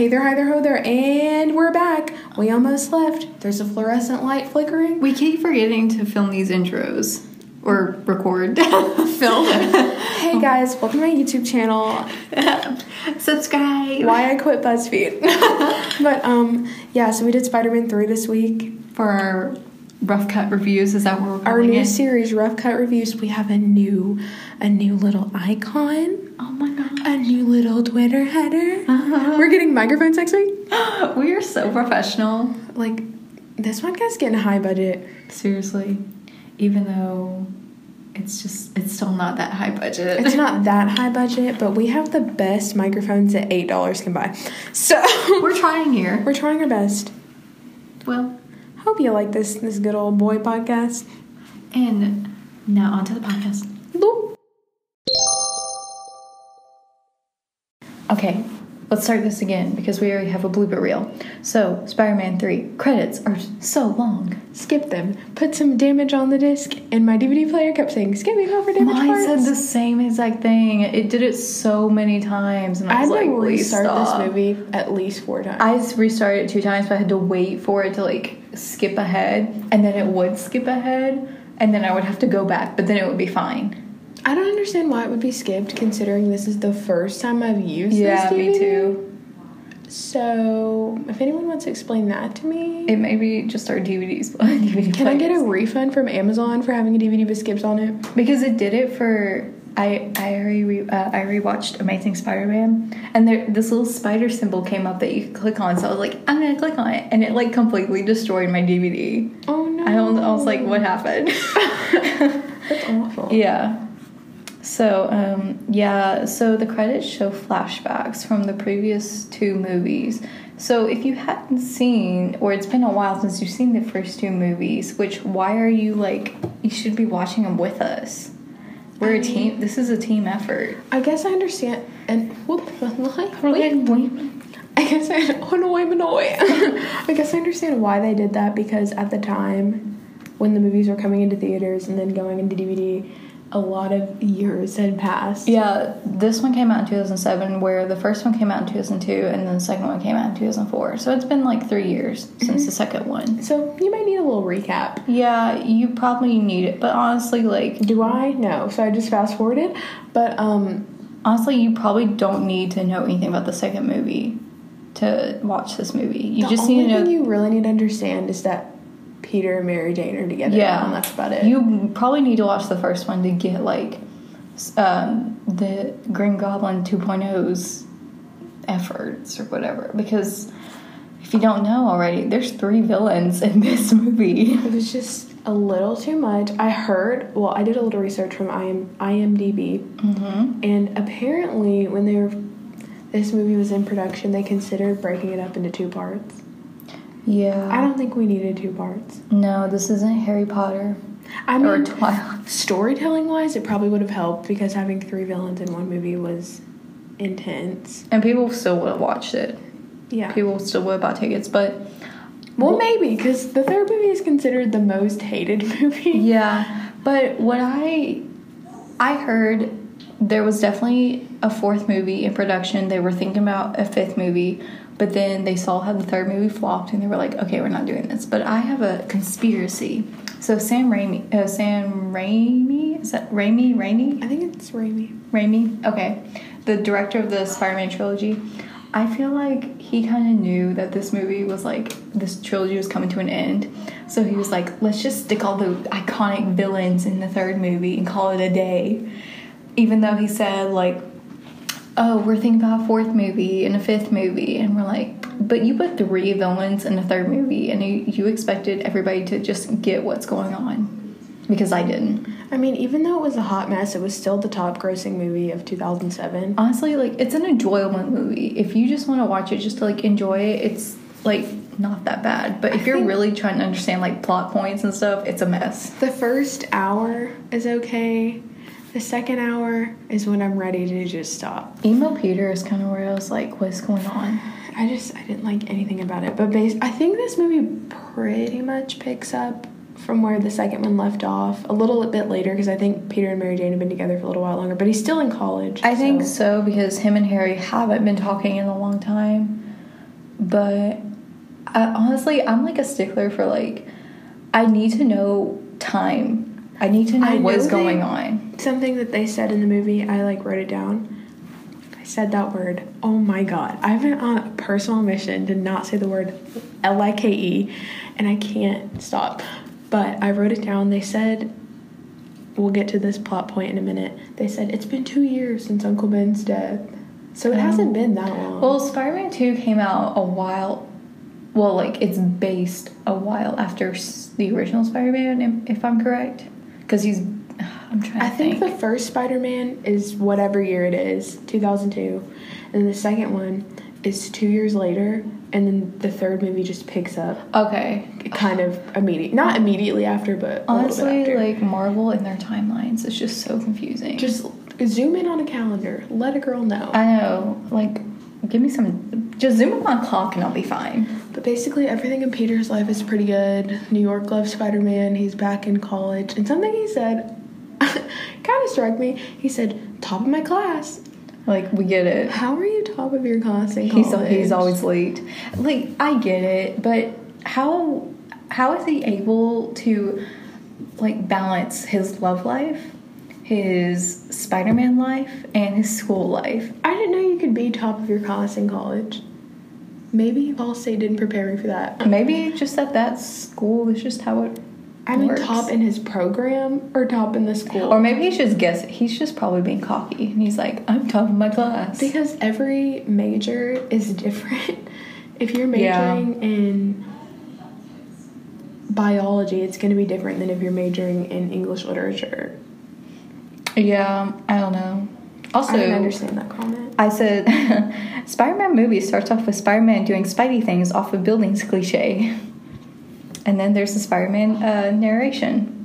Hey there, hi there, ho there, and we're back. We almost left. There's a fluorescent light flickering. We keep forgetting to film these intros or record. Film. hey guys, welcome to my YouTube channel. Subscribe Why I quit BuzzFeed. but um, yeah, so we did Spider-Man 3 this week. for our rough cut reviews. Is that what we're calling Our new it? series, Rough Cut Reviews. We have a new, a new little icon, my god, a new little Twitter header. Uh-huh. We're getting microphones next week. we are so professional. Like, this podcast's getting high budget. Seriously, even though it's just it's still not that high budget. It's not that high budget, but we have the best microphones that eight dollars can buy. So we're trying here. we're trying our best. Well, Hope you like this this good old boy podcast. and now onto the podcast. Boop. Okay, let's start this again because we already have a blooper reel. So, Spider Man 3 credits are so long. Skip them. Put some damage on the disc, and my DVD player kept saying "Skip me over damage Mine parts. said the same exact thing. It did it so many times, and I I had was like, to "Please restart stop." this movie at least four times. I restarted it two times, but I had to wait for it to like skip ahead, and then it would skip ahead, and then I would have to go back, but then it would be fine. I don't understand why it would be skipped, considering this is the first time I've used Yeah, this DVD. me too. So, if anyone wants to explain that to me, It may be just our DVDs. DVD can I get a refund from Amazon for having a DVD with skips on it? because it did it for. I I already re, uh, I rewatched Amazing Spider-Man, and there this little spider symbol came up that you could click on. So I was like, I'm gonna click on it, and it like completely destroyed my DVD. Oh no! I. I was like, what happened? That's awful. Yeah. So, um, yeah, so the credits show flashbacks from the previous two movies. So, if you hadn't seen, or it's been a while since you've seen the first two movies, which why are you like, you should be watching them with us? We're a team, this is a team effort. I guess I understand. And whoop, Wait. I guess I oh no, I'm annoyed. I guess I understand why they did that because at the time when the movies were coming into theaters and then going into DVD, a lot of years had passed. Yeah, this one came out in 2007, where the first one came out in 2002, and then the second one came out in 2004. So, it's been like three years since the second one. So you might need a little recap. Yeah, you probably need it, but honestly, like, Do I? No. So I just fast forwarded. But um honestly, you probably don't need to know anything about the second movie to watch this movie. You the just need to know. thing you really need to understand is that Peter and Mary Jane are together. yeah, and that's about it. You probably need to watch the first one to get like um, the Green Goblin 2.0's efforts or whatever. Because if you don't know already, there's three villains in this movie. It was just a little too much. I heard, well, I did a little research from IM, IMDb, Mm-hmm. and apparently, when they were, this movie was in production, they considered breaking it up into two parts. Yeah. I don't think we needed two parts. No, this isn't Harry Potter I or mean, Twilight. storytelling wise, it probably would have helped because having three villains in one movie was intense. And people still would have watched it. Yeah. People still would have bought tickets, but Well, maybe because the third movie is considered the most hated movie. Yeah, but what I I heard there was definitely a fourth movie in production. They were thinking about a fifth movie, but then they saw how the third movie flopped, and they were like, "Okay, we're not doing this." But I have a conspiracy. So Sam Raimi, uh, Sam Raimi, is that Raimi? Raimi? I think it's Raimi. Raimi? Okay, the director of the Spider-Man trilogy. I feel like he kind of knew that this movie was like this trilogy was coming to an end, so he was like, "Let's just stick all the iconic villains in the third movie and call it a day." Even though he said like, "Oh, we're thinking about a fourth movie and a fifth movie," and we're like, "But you put three villains in the third movie, and you, you expected everybody to just get what's going on." Because I didn't. I mean, even though it was a hot mess, it was still the top grossing movie of 2007. honestly like it's an enjoyable movie if you just want to watch it just to like enjoy it it's like not that bad but if you're really trying to understand like plot points and stuff it's a mess The first hour is okay. The second hour is when I'm ready to just stop. emo peter is kind of where i was like what's going on I just I didn't like anything about it. But base, I think this movie pretty much picks up from where the second one left off a little bit later because I think Peter and Mary Jane have been together for a little while longer. But he's still in college. i think so- so because him and harry haven't been talking in a long time but I, honestly, I'm like a stickler for like I need to know time. I need to know know they- going on. Something that they said in the movie, I like wrote it down. I said that word. Oh my god. I've been on a personal mission to not say the word L I K E, and I can't stop. But I wrote it down. They said, we'll get to this plot point in a minute. They said, it's been two years since Uncle Ben's death. So it hasn't oh. been that long. Well, Spider-Man 2 came out a while well, like it's based a while after the original Spider-Man if- if I'm correct. Cuz he's I'm trying to I think think. the first Spider Man is whatever year it is, 2002. And the second one is two years later. And then the third movie just picks up okay. kind of immediate, not immediately after, but Honestly, after. like Marvel and their timelines is just so confusing. just zoom in on a calendar. Let a girl know. I know, like give me some just zoom in on a clock and I'll be fine. But basically, everything in Peter's life is pretty good. New York loves Spider Man. He's back in college. And something he said kind of struck me. He said, Top of my class. Like we get it. How are you top of your class in He's college? he's always late. Like I get it, but how how is he able to like balance his love life, his Spider-Man life, and his school life? I didn't know you could be top of your class in college. Maybe Ball State didn't prepare me for that. Maybe just at that school is just how it I mean, works. top in his program or top in the school? Or maybe he's just guess. He's just probably being cocky, and he's like, "I'm top of my class." Because every major is different. If you're Yeah. majoring in biology, it's going to be different than if you're majoring in English literature. yeah, I don't know. Also, I understand that comment. I said, Spider-Man movie starts off with Spider-Man doing Spidey things off of buildings cliche, and then there's the Spider-Man uh, narration.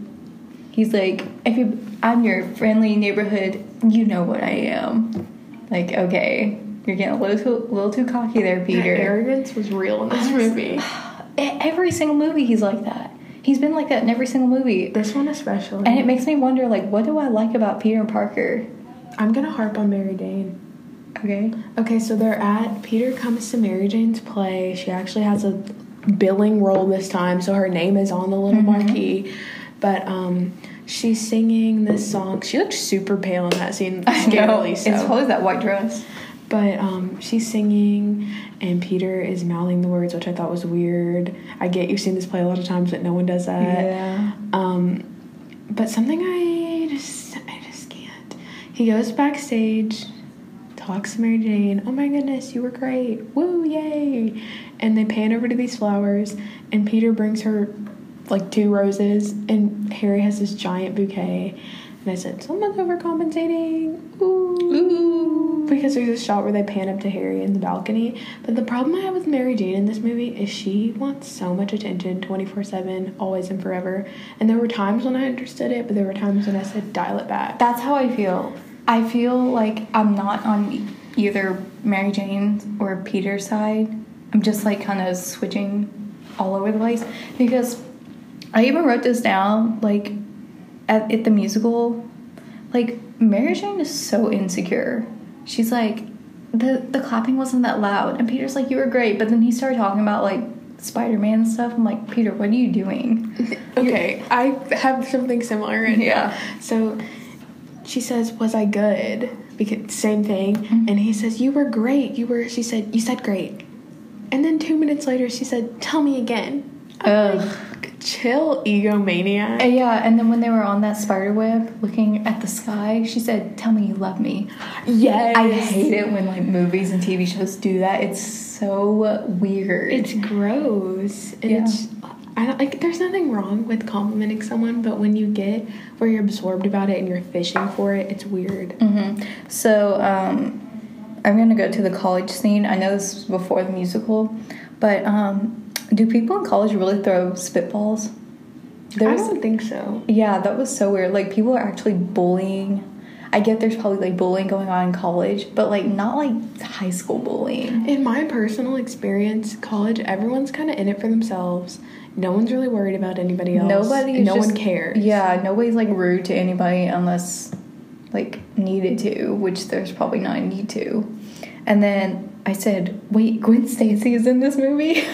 He's like, "If you, I'm your friendly neighborhood, you know what I am." Like, okay, you're getting a little too, little too cocky there, That Peter. arrogance was real in this movie. Every single movie, he's like that. He's been like that in every single movie, This one especially. and it makes me wonder, like, what do I like about Peter Parker? I'm going to harp on Mary Jane. Okay. Okay, so they're at Peter comes to Mary Jane's play. She actually has a billing role this time, so her name is on the little marquee. But um, she's singing this song. She looks super pale in that scene, scarily so. It's probably that white dress. But um, she's singing, and Peter is mouthing the words, which I thought was weird. I get you've seen this play a lot of times, but no one does that. Yeah. Um, but something I just I just can't. He goes backstage, talks to Mary Jane. Oh my goodness, you were great! Woo, yay! And they pan over to these flowers, and Peter brings her like two roses, and Harry has this giant bouquet. And I said, someone's overcompensating. Ooh. Ooh. Because there's a shot where they pan up to Harry in the balcony. But the problem I have with Mary Jane in this movie is she wants so much attention 24 7, always and forever. And there were times when I understood it, but there were times when I said, dial it back. That's how I feel. I feel like I'm not on either Mary Jane's or Peter's side. I'm just like kind of switching all over the place because I even wrote this down like at, at the musical. Like Mary Jane is so insecure. She's like the the clapping wasn't that loud and Peter's like you were great, but then he started talking about like Spider-Man stuff. I'm like, "Peter, what are you doing?" Okay, I have something similar. written Yeah. So she says, "Was I good?" Because same thing, Mm-hmm. and he says, "You were great. You were." She said, "You said great," and then two minutes later, she said, "Tell me again." I'm Ugh. like, chill, egomaniac. Uh, yeah, and then when they were on that spider web looking at the sky, she said, "Tell me you love me." yes, I hate it when like movies and TV shows do that. It's so weird. It's gross. And Yeah. It's I don't like. There's nothing wrong with complimenting someone, but when you get where you're absorbed about it and you're fishing for it, it's weird. hmm So um, I'm gonna go to the college scene. I know this was before the musical, but um, do people in college really throw spitballs? I don't think so. yeah, that was so weird. Like people are actually bullying. I get there's probably like bullying going on in college, but like not like high school bullying. In my personal experience, college, everyone's kind of in it for themselves. No one's really worried about anybody else. Nobody no just- one cares. Yeah, nobody's like rude to anybody unless like needed to, which there's probably not a need to. And then I said, "Wait, Gwen Stacy is in this movie."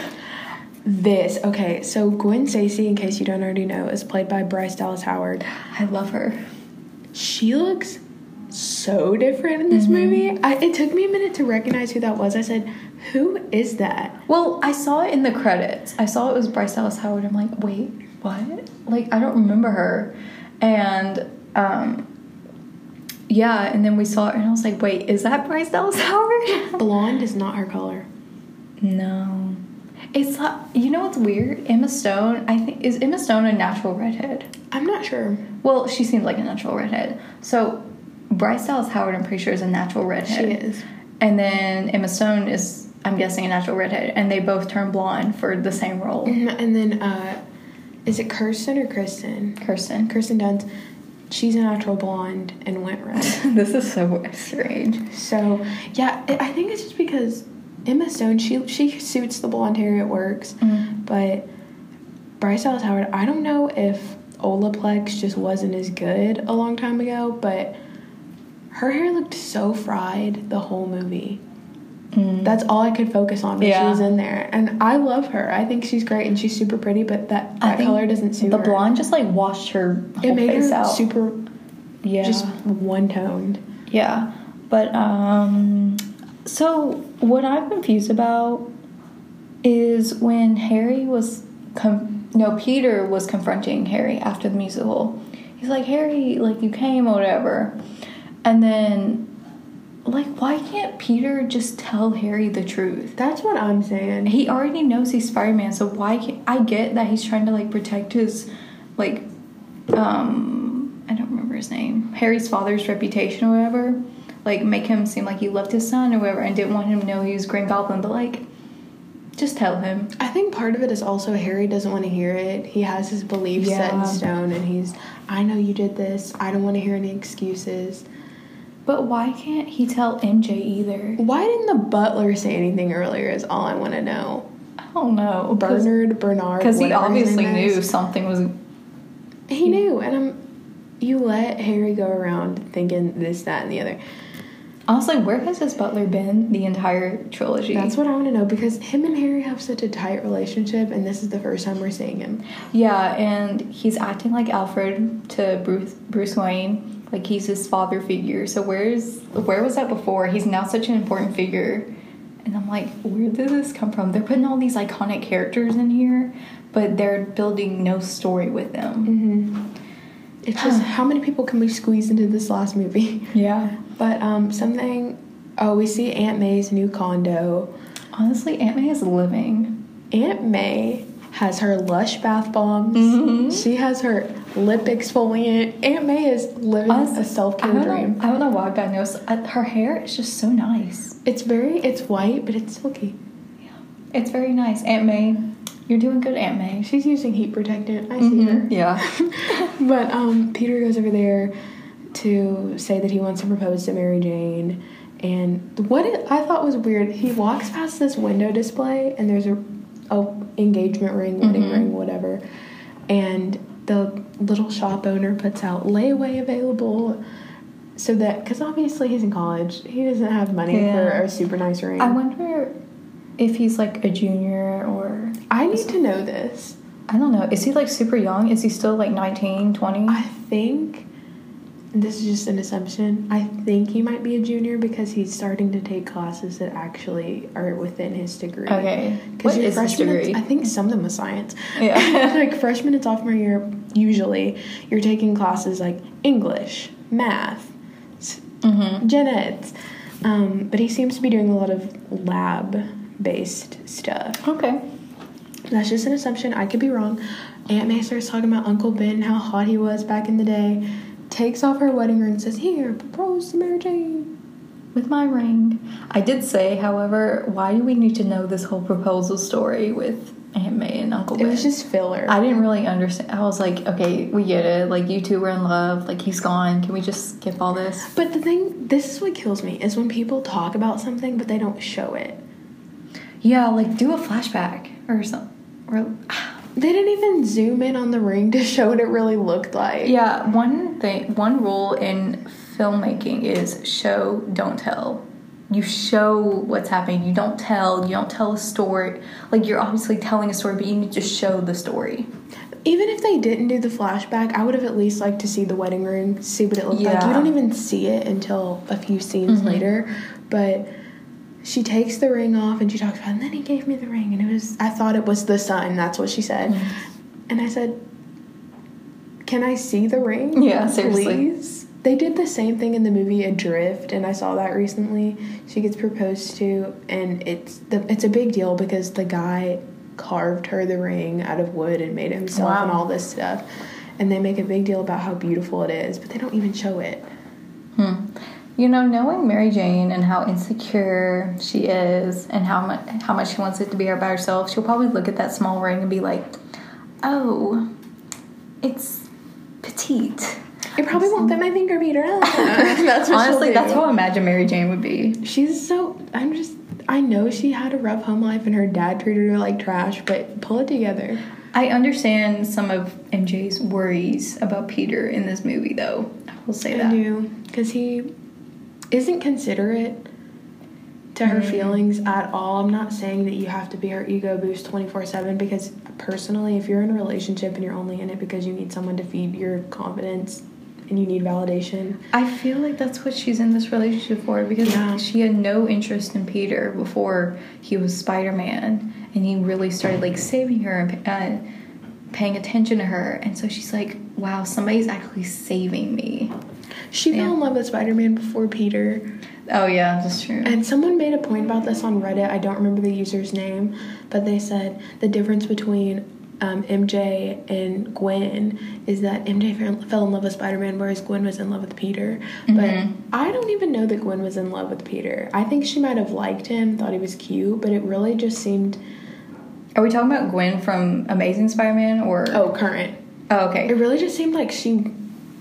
This okay, so Gwen Stacy, in case you don't already know, is played by Bryce Dallas Howard. I love her. She looks so different in this Mm-hmm. movie. I, it took me a minute to recognize who that was. I said, "Who is that?" Well, I saw it in the credits. I saw it was Bryce Dallas Howard. I'm like, wait, what? Like, I don't remember her. And um, yeah, and then we saw it, and I was like, wait, is that Bryce Dallas Howard? Blonde is not her color. no. It's like, you know what's weird? Emma Stone, I think, is Emma Stone a natural redhead? I'm not sure. Well, she seems like a natural redhead. So, Bryce Dallas Howard, I'm pretty sure, is a natural redhead. She is. And then Emma Stone is, I'm guessing, a natural redhead. And they both turn blonde for the same role. And then, uh, is it Kirsten or Kristen? Kirsten. Kirsten Dunst. She's a natural blonde and went red. this is so strange. so yeah, I I think it's just because Emma Stone she she suits the blonde hair. It works. Mm. But Bryce Dallas Howard, I don't know if Olaplex just wasn't as good a long time ago, but her hair looked so fried the whole movie. That's all I could focus on when Yeah. she was in there, and I love her. I think she's great and she's super pretty, but that, that color doesn't suit The her. blonde just like washed her it made face her out. super, yeah. just one toned. yeah. But um so what I'm confused about is when Harry was com- no Peter was confronting Harry after the musical. He's like, "Harry, like you came or whatever." And then like why can't Peter just tell Harry the truth? That's what I'm saying. he already knows he's Spider-Man, so why can't I get that he's trying to like protect his like um I don't remember his name. Harry's father's reputation or whatever. Like make him seem like he loved his son or whatever and didn't want him to know he was Green Goblin, but like just tell him. I think part of it is also Harry doesn't want to hear it. He has his beliefs set in stone, and he's, I know you did this. I don't want to hear any excuses. But why can't he tell MJ either? Why didn't the butler say anything earlier? Is all I want to know. I don't know. Bernard, Bernard, Because he obviously knew something was He knew, and I'm. You let Harry go around thinking this, that, and the other. honestly, where has his butler been the entire trilogy? That's what I want to know because him and Harry have such a tight relationship, and this is the first time we're seeing him. Yeah, and he's acting like Alfred to Bruce Bruce Wayne, like he's his father figure. So where's where was that before? He's now such an important figure. And I'm like, where did this come from? They're putting all these iconic characters in here, but they're building no story with them. Mm-hmm. It's just how many people can we squeeze into this last movie? Yeah. But um, something. Oh, we see Aunt May's new condo. Honestly, Aunt May is living. Aunt May has her Lush bath bombs. Mhm. She has her lip exfoliant. Aunt May is living Honestly, a self care dream. know. I don't know why God knows. Uh, Her hair is just so nice. It's very. It's white, but it's silky. Yeah, it's very nice. Aunt May, you're doing good, Aunt May. She's using heat protectant. I see her. Yeah. But um, Peter goes over there to say that he wants to propose to Mary Jane. And what it, I thought was weird, he walks past this window display, and there's a, a engagement ring, wedding Mhm. ring, whatever. And the little shop owner puts out layaway available, so that because obviously he's in college, he doesn't have money Yeah. for a super nice ring. I wonder if he's like a junior or I need to know this. I don't know. Is he like super young? Is he still like 19, 20? I think this is just an assumption. I think he might be a junior because he's starting to take classes that actually are within his degree. Okay. Because your is freshman, degree? I think some of them was science. Yeah. like freshman and sophomore year, usually you're taking classes like English, math, mm-hmm. gen eds. Um, but he seems to be doing a lot of lab based stuff. Okay. That's just an assumption. I could be wrong. Aunt May starts talking about Uncle Ben, how hot he was back in the day. Takes off her wedding ring, and says, "Here, propose to Mary Jane." With my ring. I did say, however, why do we need to know this whole proposal story with Aunt May and Uncle It was just filler. I didn't really understand. I was like, okay, we get it. Like, you two were in love. Like, he's gone. Can we just skip all this? but the thing, this is what kills me, is when people talk about something but they don't show it. Yeah, like, do a flashback or something. Or, They didn't even zoom in on the ring to show what it really looked like. Yeah, one thing, one rule in filmmaking is show, don't tell. you show what's happening. You don't tell. You don't tell a story. Like you're obviously telling a story, but you need to show the story. Even if they didn't do the flashback, I would have at least liked to see the wedding ring, see what it looked like. You don't even see it until a few scenes mm-hmm. later, but she takes the ring off and she talks about, and then he gave me the ring, and it was, I thought it was the sun. That's what she said. And I said, Can I see the ring? Yeah, seriously. Please? They did the same thing in the movie Adrift, and I saw that recently. She gets proposed to, and it's the it's a big deal because the guy carved her the ring out of wood and made it himself Wow. and all this stuff. And they make a big deal about how beautiful it is, but they don't even show it. Hmm. You know, knowing Mary Jane and how insecure she is, and how much how much she wants it to be her by herself, she'll probably look at that small ring and be like, "Oh, it's petite." It probably won't fit my finger beater. that's what Honestly, that's how I imagine Mary Jane would be. She's so. I'm just. I know she had a rough home life and her dad treated her like trash, but pull it together. I understand some of MJ's worries about Peter in this movie, though. I will say I that. do because he isn't considerate to her feelings at all. I'm not saying that you have to be her ego boost 24 7 because personally, if you're in a relationship and you're only in it because you need someone to feed your confidence and you need validation, I feel like that's what she's in this relationship for because Yeah. she had no interest in Peter before he was Spider Man, and he really started like saving her and uh, paying attention to her, and so she's like, "Wow, somebody's actually saving me." She Yeah. fell in love with Spider Man before Peter. Oh yeah, that's true. And someone made a point about this on Reddit. I don't remember the user's name, but they said the difference between um, MJ and Gwen is that MJ fell in love with Spider Man, whereas Gwen was in love with Peter. But I don't even know that Gwen was in love with Peter. I think she might have liked him, thought he was cute, but it really just seemed. Are we talking about Gwen from Amazing Spider Man or? Oh, current. Oh, okay. It really just seemed like she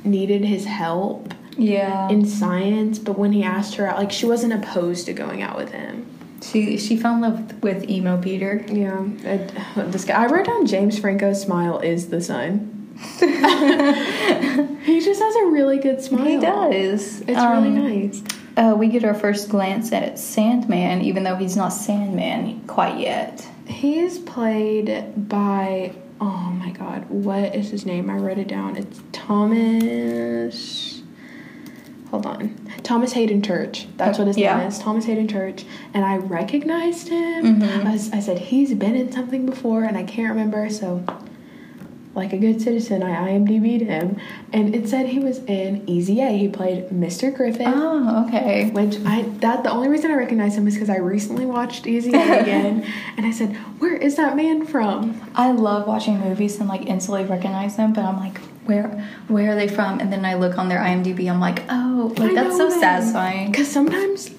needed his help Yeah. in science, but when he asked her out, like she wasn't opposed to going out with him. She she fell in love with emo Peter. Yeah, it, this guy. I wrote down James Franco's smile is the sun. he just has a really good smile. He does. It's Um, really nice. Uh, we get our first glance at Sandman, even though he's not Sandman quite yet. He is played by oh my god, what is his name? I wrote it down. It's Thomas. Hold on, Thomas Haden Church. That's what his Yeah. name is, Thomas Haden Church. And I recognized him. Mhm. I, was- I said he's been in something before, and I can't remember. So, like a good citizen, I IMDb'd him, and it said he was in Easy A. He played Mr. Griffin. Oh, okay. Which I that the only reason I recognize him is because I recently watched Easy A again, and I said, "Where is that man from?" I love watching movies and like instantly recognize them, but I'm like, where where are they from? And then I look on their IMDb, I'm like, oh, like I that's so them. satisfying. Because sometimes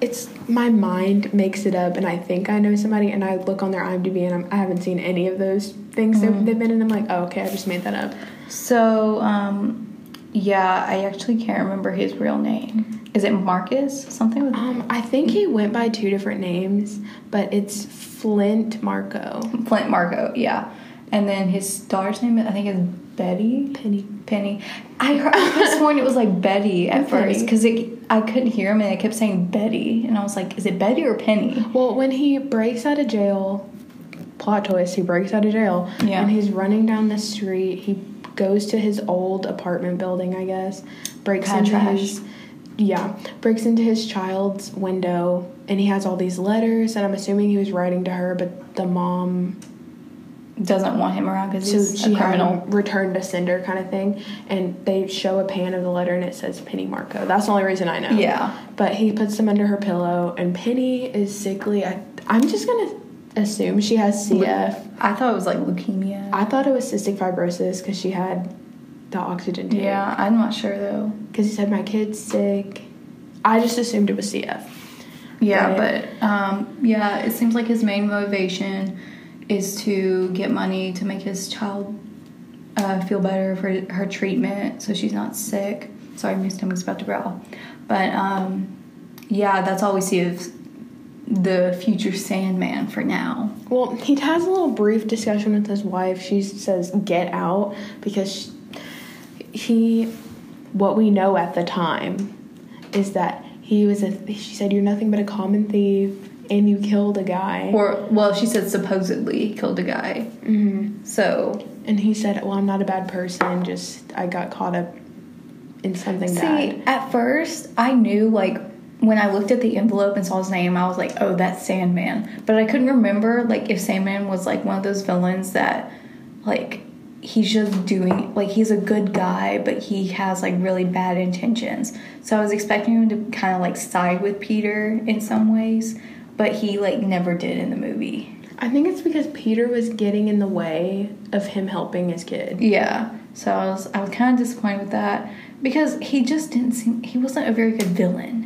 it's my mind makes it up, and I think I know somebody, and I look on their IMDb, and I'm, I haven't seen any of those things they've, they've been in. I'm like, oh, okay, I just made that up. So, um, yeah, I actually can't remember his real name. Is it Marcus? Something with Um, I think he went by two different names, but it's Flint Marco. Flint Marco, yeah. And then his daughter's name, I think, is Betty. Penny. Penny. I heard, I could have sworn it was like Betty at Penny. first because it I couldn't hear him and it kept saying Betty, and I was like, is it Betty or Penny? Well, when he breaks out of jail, plot twist, he breaks out of jail, Yeah. and he's running down the street. He goes to his old apartment building, I guess, breaks into trash. his yeah, breaks into his child's window, and he has all these letters and I'm assuming he was writing to her, but the mom Doesn't want him around because so he's she a criminal. returned to sender kind of thing, and they show a pan of the letter and it says Penny Marco. That's the only reason I know. Yeah. But he puts them under her pillow, and Penny is sickly. I, I'm just gonna assume she has CF. I thought it was like leukemia. I thought it was cystic fibrosis because she had the oxygen tank. yeah, I'm not sure though. Because he said my kid's sick. I just assumed it was CF. Yeah, Right. but um, yeah, it seems like his main motivation is to get money to make his child uh, feel better for her treatment, so she's not sick. Sorry, my stomach's about to growl. But um, yeah, that's all we see of the future Sandman for now. Well, he has a little brief discussion with his wife. She says, "Get out," because he, what we know at the time, is that he was a. She said, "You're nothing but a common thief, and you killed a guy." Or well, she said supposedly killed a guy. hmm So And he said, "Well, I'm not a bad person. Just I got caught up in something see, bad." at first I knew like when I looked at the envelope and saw his name, I was like, oh, that's Sandman. But I couldn't remember like if Sandman was like one of those villains that like he's just doing like he's a good guy, but he has like really bad intentions. So I was expecting him to kind of like side with Peter in some ways, but he like never did in the movie. I think it's because Peter was getting in the way of him helping his kid. Yeah. So I was I was kind of disappointed with that because he just didn't seem he wasn't a very good villain.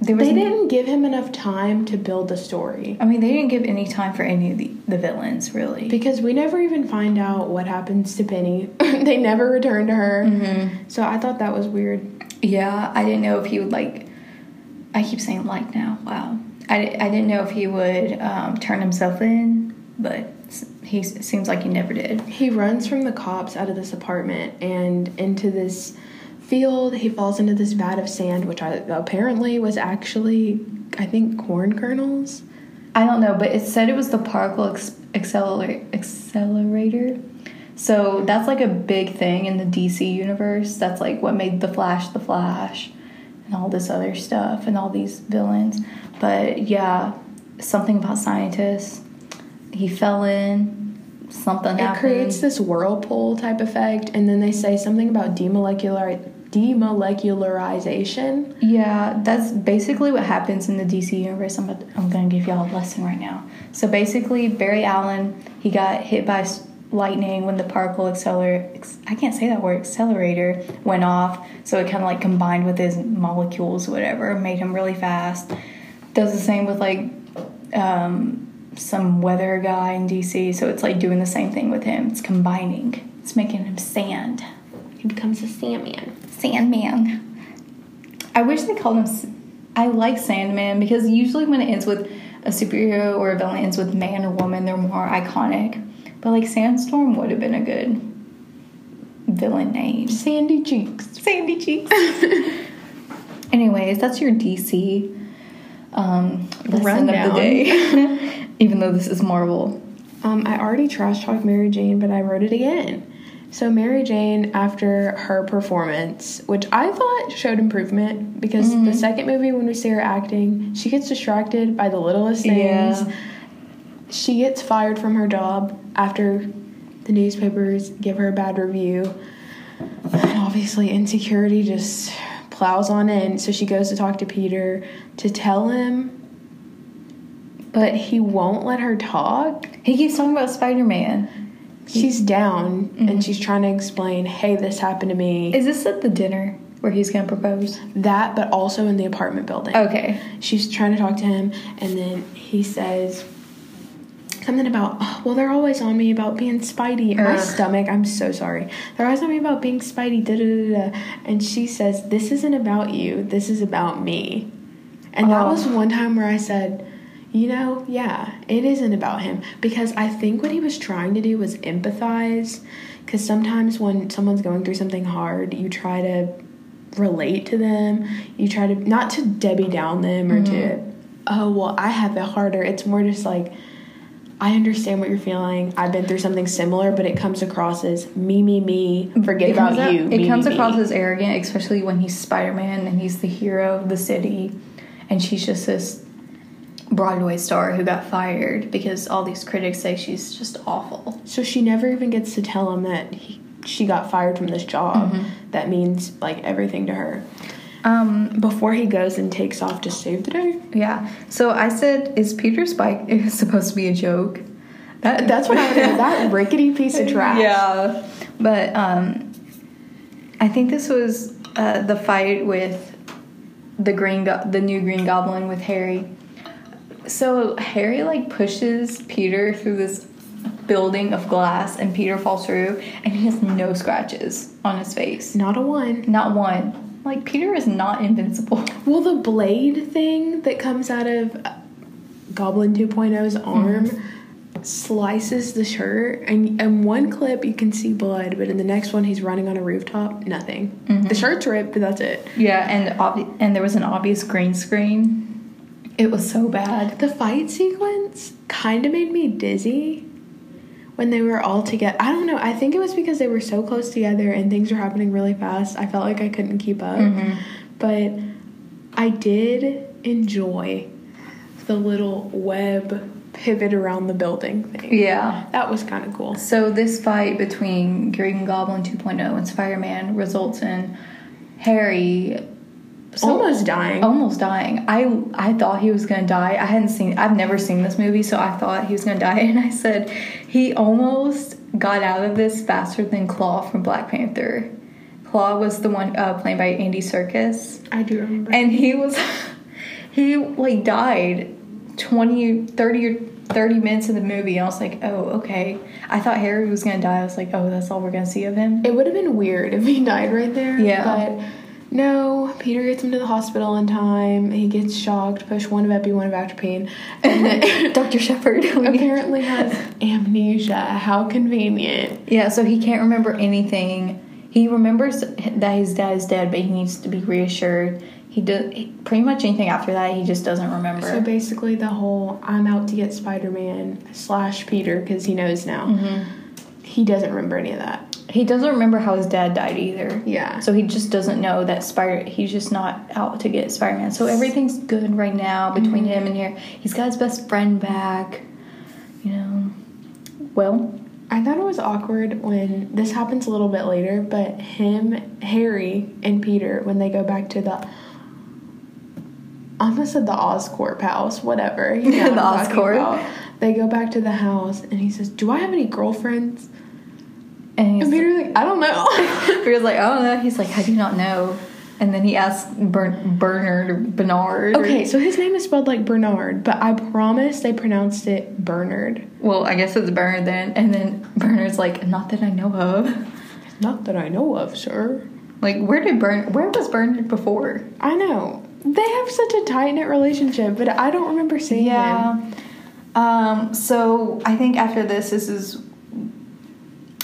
There was They didn't give him enough time to build the story I mean, they didn't give any time for any of the, the villains, really. because we never even find out what happens to Penny. they never return to her. Mm-hmm. So I thought that was weird. yeah, I didn't know if he would like. I keep saying like now. Wow. I, I didn't know if he would um, turn himself in, but he seems like he never did. He runs from the cops out of this apartment and into this field. He falls into this vat of sand, which I, apparently was actually, I think, corn kernels. I don't know, but it said it was the particle ex- accelerator. Accelerator. So that's like a big thing in the DC universe. That's like what made the Flash the Flash, and all this other stuff, and all these villains. But yeah, something about scientists. He fell in. Something It happened. creates this whirlpool type effect, and then they say something about demolecular demolecularization. Yeah, that's basically what happens in the DC universe. I'm, I'm going to give y'all a lesson right now. So basically, Barry Allen, he got hit by lightning when the particle accelerator, I can't say that word, accelerator went off. So it kind of like combined with his molecules, whatever, made him really fast. Does the same with like um, some weather guy in DC. So it's like doing the same thing with him. It's combining, it's making him sand. He becomes a Sandman. Sandman. I wish they called him. i like Sandman because usually when it ends with a superhero or a villain ends with man or woman, they're more iconic. But like Sandstorm would have been a good villain name. Sandy cheeks. Sandy Cheeks. Anyways, that's your DC um, lesson Rundown. of the day. Even though this is Marvel. Um, I already trash talked Mary Jane, but I wrote it again. So Mary Jane, after her performance, which I thought showed improvement, because the second movie when we see her acting, she gets distracted by the littlest things. Yeah. She gets fired from her job after the newspapers give her a bad review. And obviously, insecurity just plows on in. So she goes to talk to Peter to tell him, but he won't let her talk. He keeps talking about Spider Man. She's down and mm-hmm. she's trying to explain, hey, this happened to me. Is this at the dinner where he's gonna propose? that, but also in the apartment building. Okay. She's trying to talk to him, and then he says something about, oh, well, they're always on me about being Spidey. My stomach, I'm so sorry. They're always on me about being Spidey, da da da da. And she says, this isn't about you, this is about me. And that Oh. was one time where I said, you know, yeah, it isn't about him. Because I think what he was trying to do was empathize. Because sometimes when someone's going through something hard, you try to relate to them. You try to, not to Debbie down them or to, mm-hmm. oh, well, I have it harder. It's more just like, I understand what you're feeling. I've been through something similar, but it comes across as me, me, me. Forget It about you. It me, comes me, across me. as arrogant, especially when he's Spider Man and he's the hero of the city, and she's just this Broadway star who got fired because all these critics say she's just awful. So she never even gets to tell him that he, she got fired from this job. Mm-hmm. That means like everything to her. Um, Before he goes and takes off to save the day. yeah. So I said, is Peter's bike is supposed to be a joke? That, That's what I was that rickety piece of trash. Yeah, but um, I think this was uh, the fight with the green, go- the new Green Goblin with Harry. So Harry like pushes Peter through this building of glass, and Peter falls through, and he has no scratches on his face, Not a one. not one. Like Peter is not invincible. Well, the blade thing that comes out of uh, Goblin 2.0's arm, slices the shirt, and in one clip you can see blood, but in the next one he's running on a rooftop, nothing. The shirt's ripped, but that's it. Yeah, and obvi- and there was an obvious green screen. It was so bad. The fight sequence kind of made me dizzy when they were all together. I don't know. I think it was because they were so close together and things were happening really fast. I felt like I couldn't keep up. Mm-hmm. But I did enjoy the little web pivot around the building thing. Yeah. That was kind of cool. So this fight between Green Goblin 2.0 and Spider-Man results in Harry so- Almost dying. almost dying. I I thought he was gonna die. I hadn't seen. I've never seen this movie, so I thought he was gonna die. And I said he almost got out of this faster than Klaue from Black Panther. Klaue was the one uh, played by Andy Serkis, I do remember. and he was he like died 20 30 or 30 minutes of the movie and i was like oh okay i thought harry was gonna die i was like oh that's all we're gonna see of him It would have been weird if he died right there. Yeah. But no, Peter gets him to the hospital in time. He gets shocked, push one of epi, one of atropine, and dr shepard apparently has amnesia. How convenient. yeah so he can't remember anything he remembers that his dad is dead but he needs to be reassured he does pretty much anything after that he just doesn't remember So basically, the whole I'm out to get Spider Man slash Peter because he knows now. Mm-hmm. He doesn't remember any of that. He doesn't remember how his dad died either Yeah. So he just doesn't know that Spider. He's just not out to get Spider Man. So everything's good right now between mm-hmm. him and here. He's got his best friend back. You know. Well, I thought it was awkward when this happens a little bit later, but him, Harry, and Peter, when they go back to the. I almost said the Oscorp house, whatever. You know The what I'm talking Oscorp. They go back to the house, and he says, "Do I have any girlfriends?" And he's And Peter's like, "I don't know." Peter's like, oh no. He's like, how do you not know? And then he asks Bern- Bernard or Bernard. okay, so his name is spelled like Bernard, but I promise they pronounced it Bernard. Well, I guess it's Bernard then. And then Bernard's like, not that I know of. Not that I know of, sir. Like, where did Bern? Where was Bernard before? I know. They have such a tight knit relationship, but I don't remember seeing him. Yeah. Um, so I think after this, this is.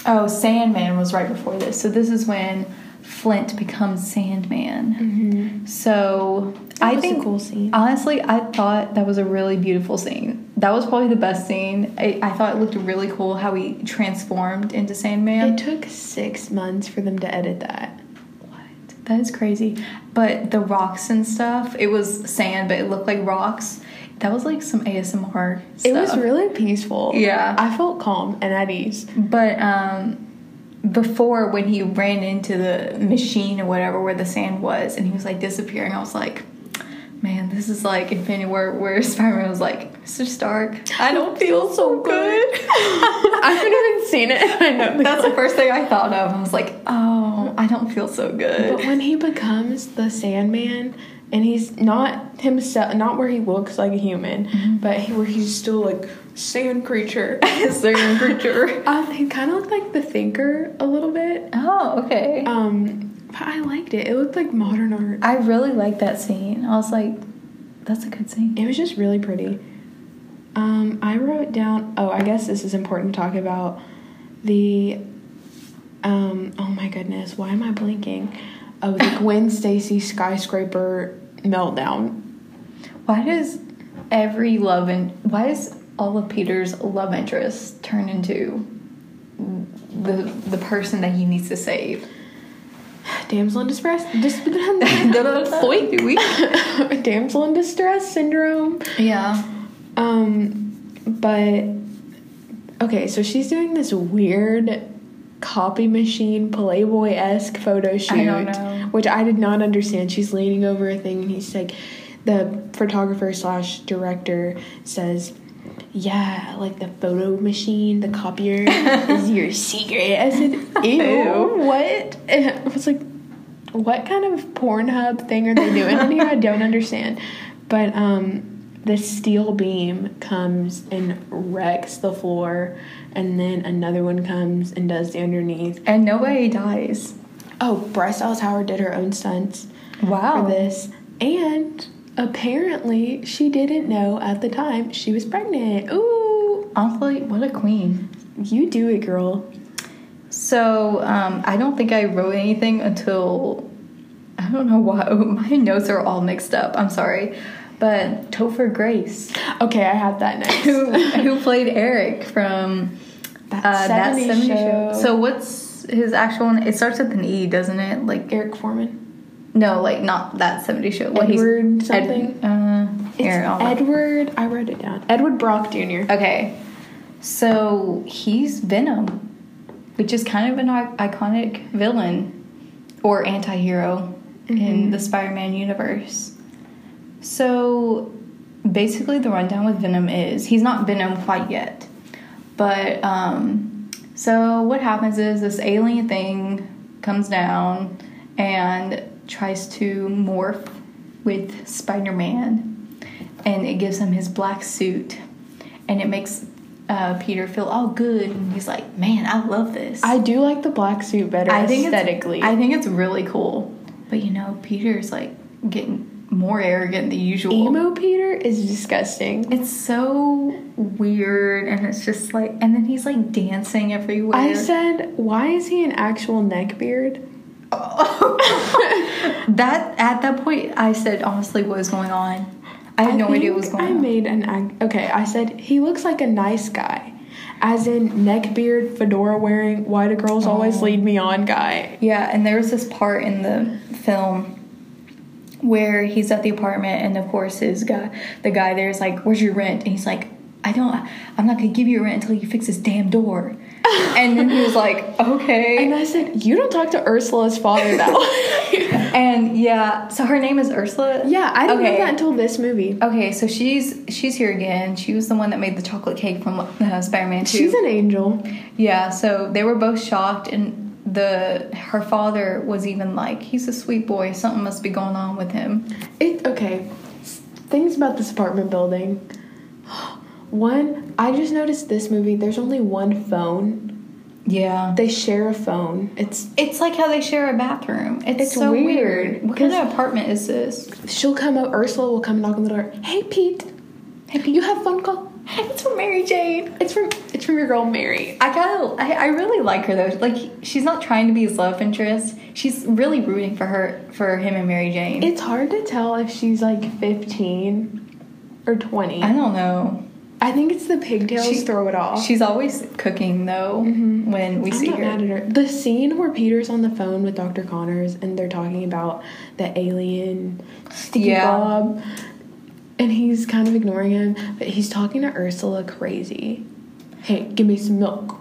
Oh, Sandman was right before this. So this is when Flint becomes Sandman. Mm-hmm. So That I think cool scene. Honestly, I thought that was a really beautiful scene. That was probably the best scene. I, I thought it looked really cool how he transformed into Sandman. It took six months for them to edit that. What? That is crazy. But the rocks and stuff, it was sand, but it looked like rocks. That was like some ASMR stuff. It was really peaceful. Yeah. I felt calm and at ease. But um before when he ran into the machine or whatever where the sand was and he was like disappearing, I was like, Man, this is like Infinity War where Spider-Man was like, Mr. Stark, I don't feel so good. I haven't even seen it. I know That's the first thing I thought of. I was like, Oh, I don't feel so good. But when he becomes the Sandman, and he's not himself, not where he looks like a human, but he, where he's still like sand creature. Sand creature. um, he kind of looked like the Thinker a little bit. Oh, okay. Um, but I liked it. It looked like modern art. I really liked that scene. I was like, that's a good scene. It was just really pretty. Um, I wrote down. Oh, I guess this is important to talk about. The. Um. Oh my goodness. Why am I blinking? Oh, the Gwen Stacy skyscraper meltdown. Why does every love and why does all of Peter's love interests turn into the the person that he needs to save? Damsel in distress. Dis- Damsel in distress syndrome. Yeah. Um, but okay, so she's doing this weird copy machine Playboy esque photo shoot, I which I did not understand. She's leaning over a thing, and he's like, the photographer slash director says. Yeah, like the photo machine, the copier is your secret. I said, ew, Ew. what? I was like, what kind of Pornhub thing are they doing in here? I don't understand. But um, the steel beam comes and wrecks the floor, and then another one comes and does the underneath. And nobody dies. Oh, Bryce Howard did her own stunts Wow. for this, and apparently she didn't know at the time she was pregnant. Ooh. honestly, what a queen. You do it, girl. So um, I don't think I wrote anything until I don't know why my notes are all mixed up. I'm sorry, but Topher Grace, Okay, I have that next. who who played Eric from That uh, that 70s 70s show. So what's his actual? name? It starts with an E, doesn't it? Like Eric Forman. no, like not that 70s show. What Edward Ed- something? uh, It's here, I'll- Edward. I wrote it down. Edward Brock Jr. Okay, so he's Venom, which is kind of an iconic villain or anti-hero in the Spider-Man universe. So basically, the rundown with Venom is he's not Venom quite yet, but um, so what happens is this alien thing comes down and tries to morph with Spider-Man, and it gives him his black suit, and it makes uh, Peter feel all good, and he's like, "Man, I love this." I do like the black suit better I think aesthetically. I think it's really cool. But you know, Peter's like getting more arrogant than usual. Emo Peter is disgusting. It's so weird, and it's just like, and then he's like dancing everywhere. I said, why is he an actual neckbeard? that at that point, I said honestly, what is going on? I had no idea what was going I on. I made an. Okay, I said he looks like a nice guy, as in neckbeard, fedora wearing, why do girls always Oh. lead me on guy. Yeah, and there was this part in the film where he's at the apartment, and of course his guy, the guy there is like, "Where's your rent?" And he's like, "I don't. I'm not gonna give you a rent until you fix this damn door." and then he was like, "Okay." And I said, you don't talk to Ursula's father that way. And yeah, so her name is Ursula. yeah, I didn't Okay. know that until this movie. Okay, so she's she's here again. She was the one that made the chocolate cake from uh, Spider-Man Two. She's an angel. Yeah, so they were both shocked, and the her father was even like, "He's a sweet boy. Something must be going on with him." It okay. Things about this apartment building. One, I just noticed this movie. There's only one phone. Yeah, They share a phone. It's it's like how they share a bathroom. It's, It's so weird, weird. What kind of apartment is this? she'll come up. Ursula will come knock on the door. Hey Pete, Hey, Pete. you have phone call. It's from Mary Jane. It's from it's from your girl Mary. I kind of, I, I really like her though. Like, she's not trying to be his love interest. She's really rooting for her, for him and Mary Jane. It's hard to tell if she's like 15 or 20. I don't know. I think it's the pigtails She- throw it off. She's always cooking though mm-hmm. when we I'm see her. her. The scene where Peter's on the phone with Dr. Connors and they're talking about the alien sticky Yeah. Bob, and he's kind of ignoring him, but he's talking to Ursula crazy. Hey, give me some milk.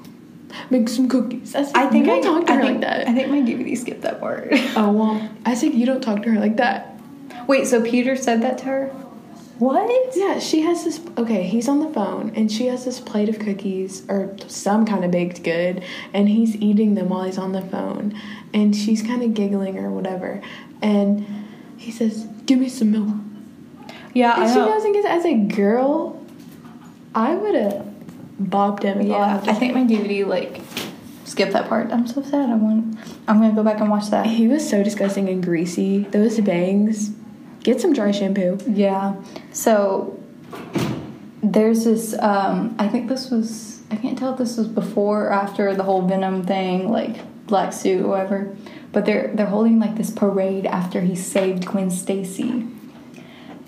Make some cookies. I, said, I think I talk to I her think, like that. I think my DVD skipped that part. oh well, I said you don't talk to her like that. Wait, so Peter said that to her? What? Yeah, she has this. Okay, he's on the phone and she has this plate of cookies or some kind of baked good, and he's eating them while he's on the phone, and she's kind of giggling or whatever, and he says, "Give me some milk." Yeah, I she doesn't get as a girl. I would have bopped him. Yeah, to I think my DVD like skipped that part. I'm so sad. I want. I'm gonna go back and watch that. He was so disgusting and greasy. Those bangs. Get some dry shampoo. Yeah. So there's this. Um, I think this was. I can't tell if this was before or after the whole Venom thing, like black suit, or whatever. But they're they're holding like this parade after he saved Gwen Stacy,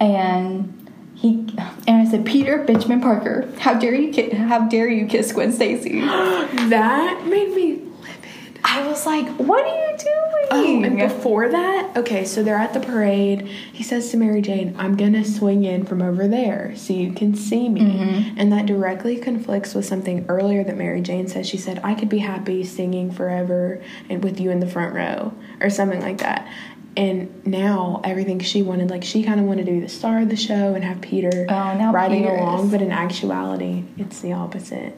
and. He and I said, Peter Benjamin Parker, how dare you ki- how dare you kiss Gwen Stacy? that made me livid. I was like, what are you doing? Oh, and before that, okay, so they're at the parade. He says to Mary Jane, I'm gonna swing in from over there so you can see me. Mm-hmm. And that directly conflicts with something earlier that Mary Jane said. She said, I could be happy singing forever and with you in the front row, or something like that. And now everything she wanted, like she kind of wanted to be the star of the show and have Peter Oh, riding along, but in actuality, it's the opposite.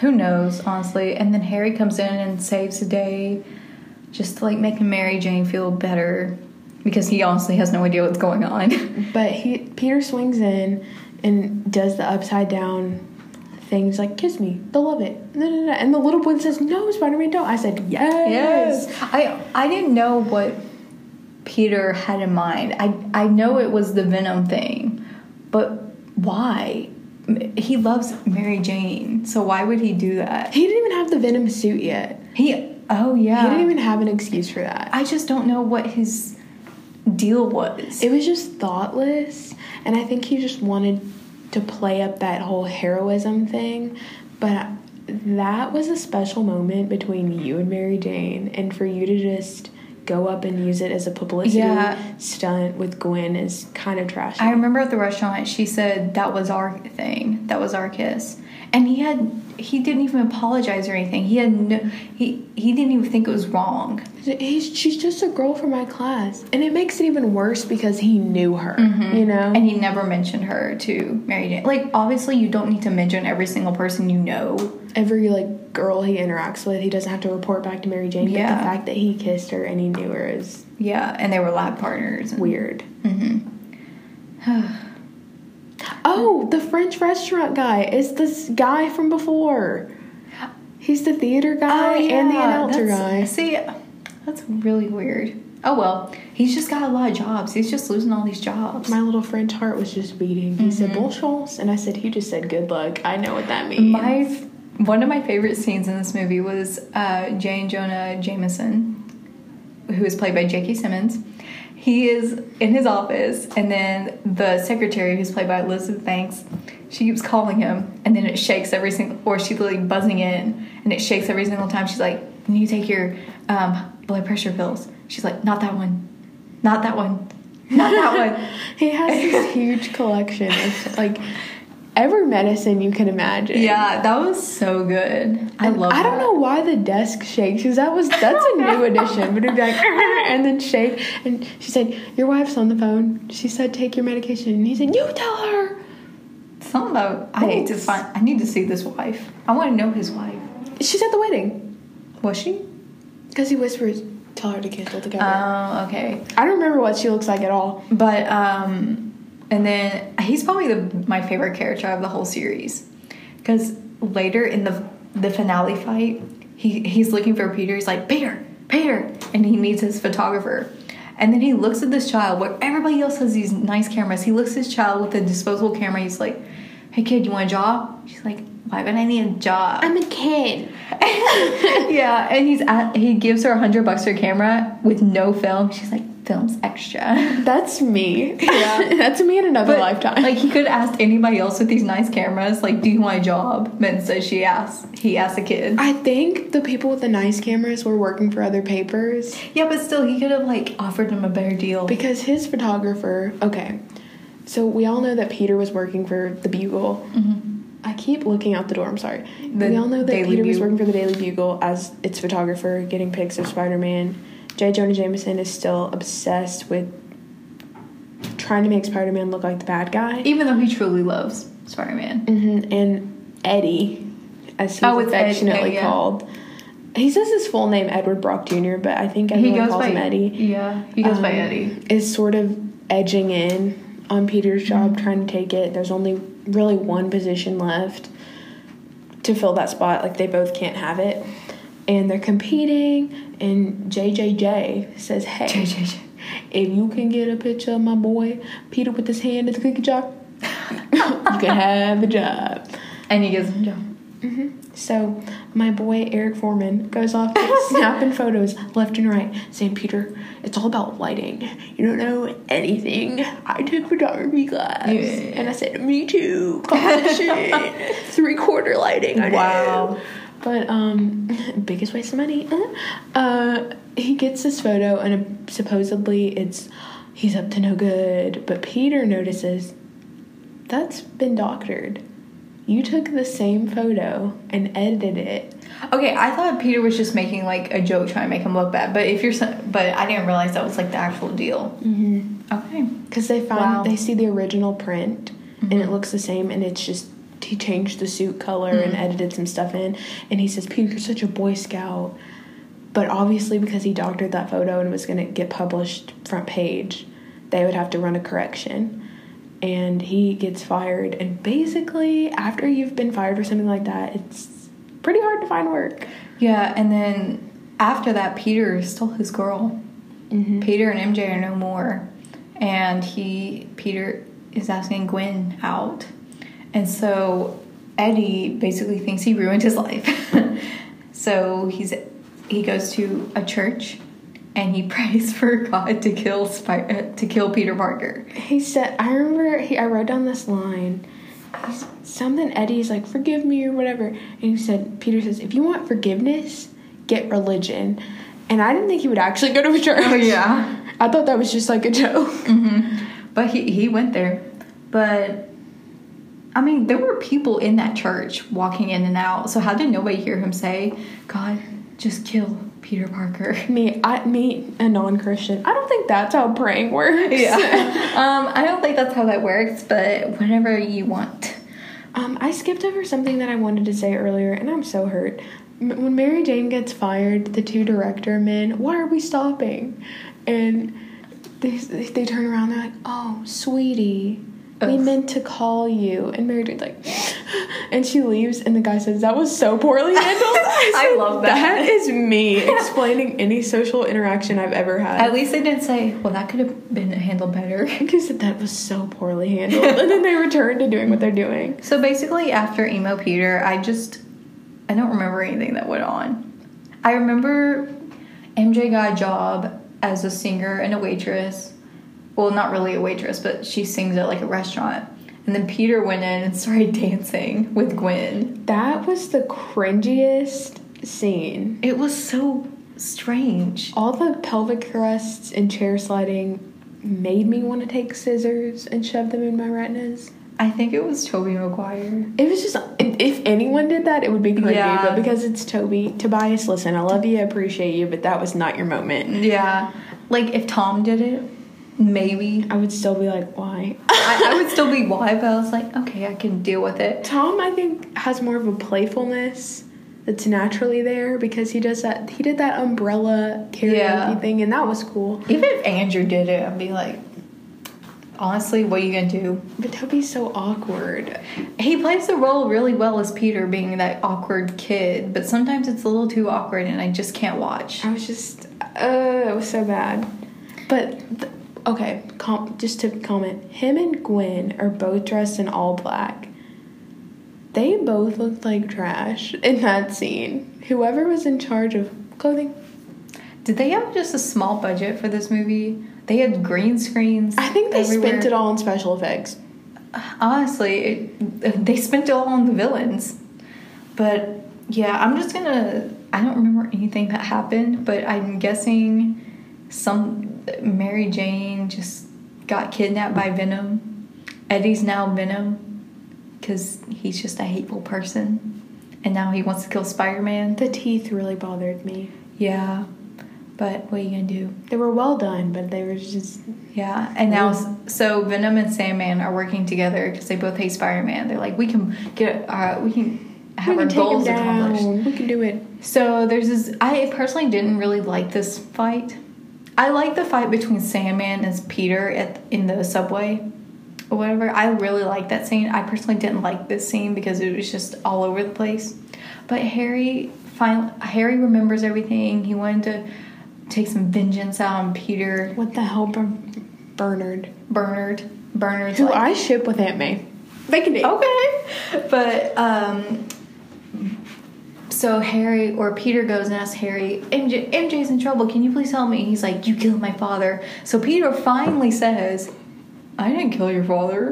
Who knows, honestly? And then Harry comes in and saves the day, just to like making Mary Jane feel better because he honestly has no idea what's going on. But he Peter swings in and does the upside down things like kiss me. They'll love it. No, no, no. And the little boy says, "No, Spider-Man, don't." I said, "Yes." I I didn't know what Peter had in mind. I I know it was the Venom thing, but why? he loves Mary Jane, so why would he do that? He didn't even have the Venom suit yet. He oh yeah. He didn't even have an excuse for that. I just don't know what his deal was. It was just thoughtless, and I think he just wanted to play up that whole heroism thing. But that was a special moment between you and Mary Jane, and for you to just go up and use it as a publicity Yeah. stunt with Gwen is kind of trashy. I remember at the restaurant she said that was our thing. That was our kiss. And he had he didn't even apologize or anything. He had no he he didn't even think it was wrong. He's, she's just a girl from my class, and it makes it even worse because he knew her. Mm-hmm. You know, And he never mentioned her to Mary Jane. Like obviously you don't need to mention every single person you know. every like girl he interacts with, he doesn't have to report back to Mary Jane. But Yeah. the fact that he kissed her and he knew her is Yeah, and they were lab partners. And weird. Mm-hmm. oh, the French restaurant guy is this guy from before. He's the theater guy and the announcer Oh, that's- guy. See, that's really weird. Oh well, he's just got a lot of jobs. He's just losing all these jobs. My little French heart was just beating. He Mm-hmm. said, "Bonne chance," and I said, "He just said good luck." I know what that means. My one of my favorite scenes in this movie was uh, J. Jonah Jameson, who is played by J.K. Simmons. He is in his office, and then the secretary, who's played by Elizabeth Banks, she keeps calling him, and then it shakes every single, or she's like buzzing in, and it shakes every single time. She's like, "Can "You take your um, blood pressure pills." She's like, "Not that one, not that one, not that one." he has this huge collection of like every medicine you can imagine. Yeah, that was so good. I And love. I don't that. know why the desk shakes because that was that's a new addition. But it'd be like and then shake. And she said, "Your wife's on the phone." She said, "Take your medication." And he said, "You tell her." Something about I need to find. I need to see this wife. I want to know his wife. She's at the wedding Was she? because he whispers, "Tell her to kiss together." Oh, okay. I don't remember what she looks like at all. But um, and then uh, he's probably the my favorite character of the whole series, because later in the the finale fight, he he's looking for Peter. He's like Peter, Peter, and he needs his photographer. And then he looks at this child where everybody else has these nice cameras. He looks at this child with a disposable camera. He's like, "Hey kid, you want a job?" She's like, "Why would I need a job?" I'm a kid. yeah, and he's at, he gives her a hundred bucks for a camera with no film. She's like, "Film's extra." That's me. Yeah. that's me in another lifetime. Like he could have asked anybody else with these nice cameras, like, "Do you want a job?" But instead, she asked. He asked a kid. I think the people with the nice cameras were working for other papers. yeah, but still, he could have like offered him a better deal. Because his photographer, okay, so we all know that Peter was working for the Bugle. Mm-hmm. I keep looking out the door. I'm sorry. The we all know that Daily Peter was working for the Daily Bugle as its photographer, getting pics of Spider-Man. J. Jonah Jameson is still obsessed with trying to make Spider-Man look like the bad guy. Even though he truly loves Spider-Man. hmm And Eddie, as he's Oh, it's Eddie, affectionately yeah. called. He says his full name Edward Brock Jr., but I think He everyone goes calls by him Eddie. Yeah, he goes by um, Eddie. is sort of edging in on Peter's job, Mm-hmm. trying to take it. There's only really one position left to fill that spot. Like they both can't have it, and they're competing. And JJJ says, "Hey, JJJ. if you can get a picture of my boy Peter with his hand in the cookie jar, you can have the job." And he gives him a job. Mm-hmm. So my boy Eric Forman goes off snapping photos left and right, saying, "Peter, it's all about lighting. You don't know anything. I took photography class." Yeah. And I said, "Me too. Three quarter lighting. I know." But um, biggest waste of money. Uh, he gets this photo, and supposedly it's he's up to no good. But Peter notices that's been doctored. You took the same photo and edited it. Okay, I thought Peter was just making like a joke trying to make him look bad, but if you're, but I didn't realize that was like the actual deal. Mm-hmm. Okay. Because they found Wow. they see the original print and it looks the same, and it's just he changed the suit color and edited some stuff in, and he says, "Peter, you're such a Boy Scout." But obviously, because he doctored that photo and was going to get published front page, they would have to run a correction. And he gets fired. And basically, after you've been fired for something like that, it's pretty hard to find work. Yeah, and then after that, Peter stole his girl. Mm-hmm. Peter and MJ are no more, and he Peter is asking Gwen out, And so Eddie basically thinks he ruined his life. so he's he goes to a church and he prays for God to kill Spy- uh, to kill Peter Parker. He said, I remember he, I wrote down this line. He's, something Eddie's like, forgive me or whatever. And he said, Peter says, if you want forgiveness, get religion. And I didn't think he would actually go to a church. Oh, yeah. I thought that was just like a joke. But he he went there. But I mean, there were people in that church walking in and out. So how did nobody hear him say, "God, just kill Peter Parker"? Me, I, me, a non-Christian. I don't think that's how praying works. Yeah, um, I don't think that's how that works, but whatever you want. Um, I skipped over something that I wanted to say earlier, and I'm so hurt. M- When Mary Jane gets fired, the two director men, why are we stopping? And they, they turn around, they're like, oh, sweetie, we meant to call you. And Mary Jane's like, and she leaves, and the guy says, that was so poorly handled. I said, love that. That is me explaining any social interaction I've ever had. At least they didn't say, "Well, that could have been handled better." Because that was so poorly handled. and then they return to doing what they're doing. So basically, after emo Peter, I just I don't remember anything that went on. I remember MJ got a job as a singer and a waitress. Well, not really a waitress, but she sings at like a restaurant. And then Peter went in and started dancing with Gwen. That was the cringiest scene. It was so strange. All the pelvic thrusts and chair sliding made me want to take scissors and shove them in my retinas. I think it was Tobey Maguire. It was just, if anyone did that, it would be cringy. Yeah. But because it's Tobey, Tobias, listen, I love you, I appreciate you, but that was not your moment. Yeah. Like if Tom did it, maybe. I would still be like, why? I, I would still be why, but I was like, okay, I can deal with it. Tom, I think, has more of a playfulness that's naturally there because he does that. He did that umbrella karaoke Yeah. thing, and that was cool. Even if Andrew did it, I'd be like, honestly, what are you gonna do? But Tobey's so awkward. He plays the role really well as Peter, being that awkward kid, but sometimes it's a little too awkward and I just can't watch. I was just, uh, it was so bad. But th- okay, com- just to comment, him and Gwen are both dressed in all black. They both looked like trash in that scene. Whoever was in charge of clothing, Did they have just a small budget for this movie? They had green screens. I think they everywhere. spent it all on special effects. Honestly, it, they spent it all on the villains. But yeah, I'm just gonna. I don't remember anything that happened, but I'm guessing some Mary Jane just got kidnapped by Venom. Eddie's now Venom because he's just a hateful person, and now he wants to kill Spider Man. The teeth really bothered me. Yeah, but what are you gonna do? They were well done, but they were just Yeah, and now so Venom and Sandman are working together because they both hate Spider Man. They're like, we can get, uh, we can have we our goals him accomplished. We can do it. So there's this. I personally didn't really like this fight. I like the fight between Sandman and Peter at in the subway or whatever. I really like that scene. I personally didn't like this scene because it was just all over the place. But Harry, finally, Harry remembers everything. He wanted to take some vengeance out on Peter. What the hell, Ber- Bernard? Bernard. Bernard's Who like, I ship with Aunt May. Make a date. okay but um so harry or peter goes and asks harry MJ, mj's in trouble. Can you please help me? He's like you killed my father. So peter finally says i didn't kill your father.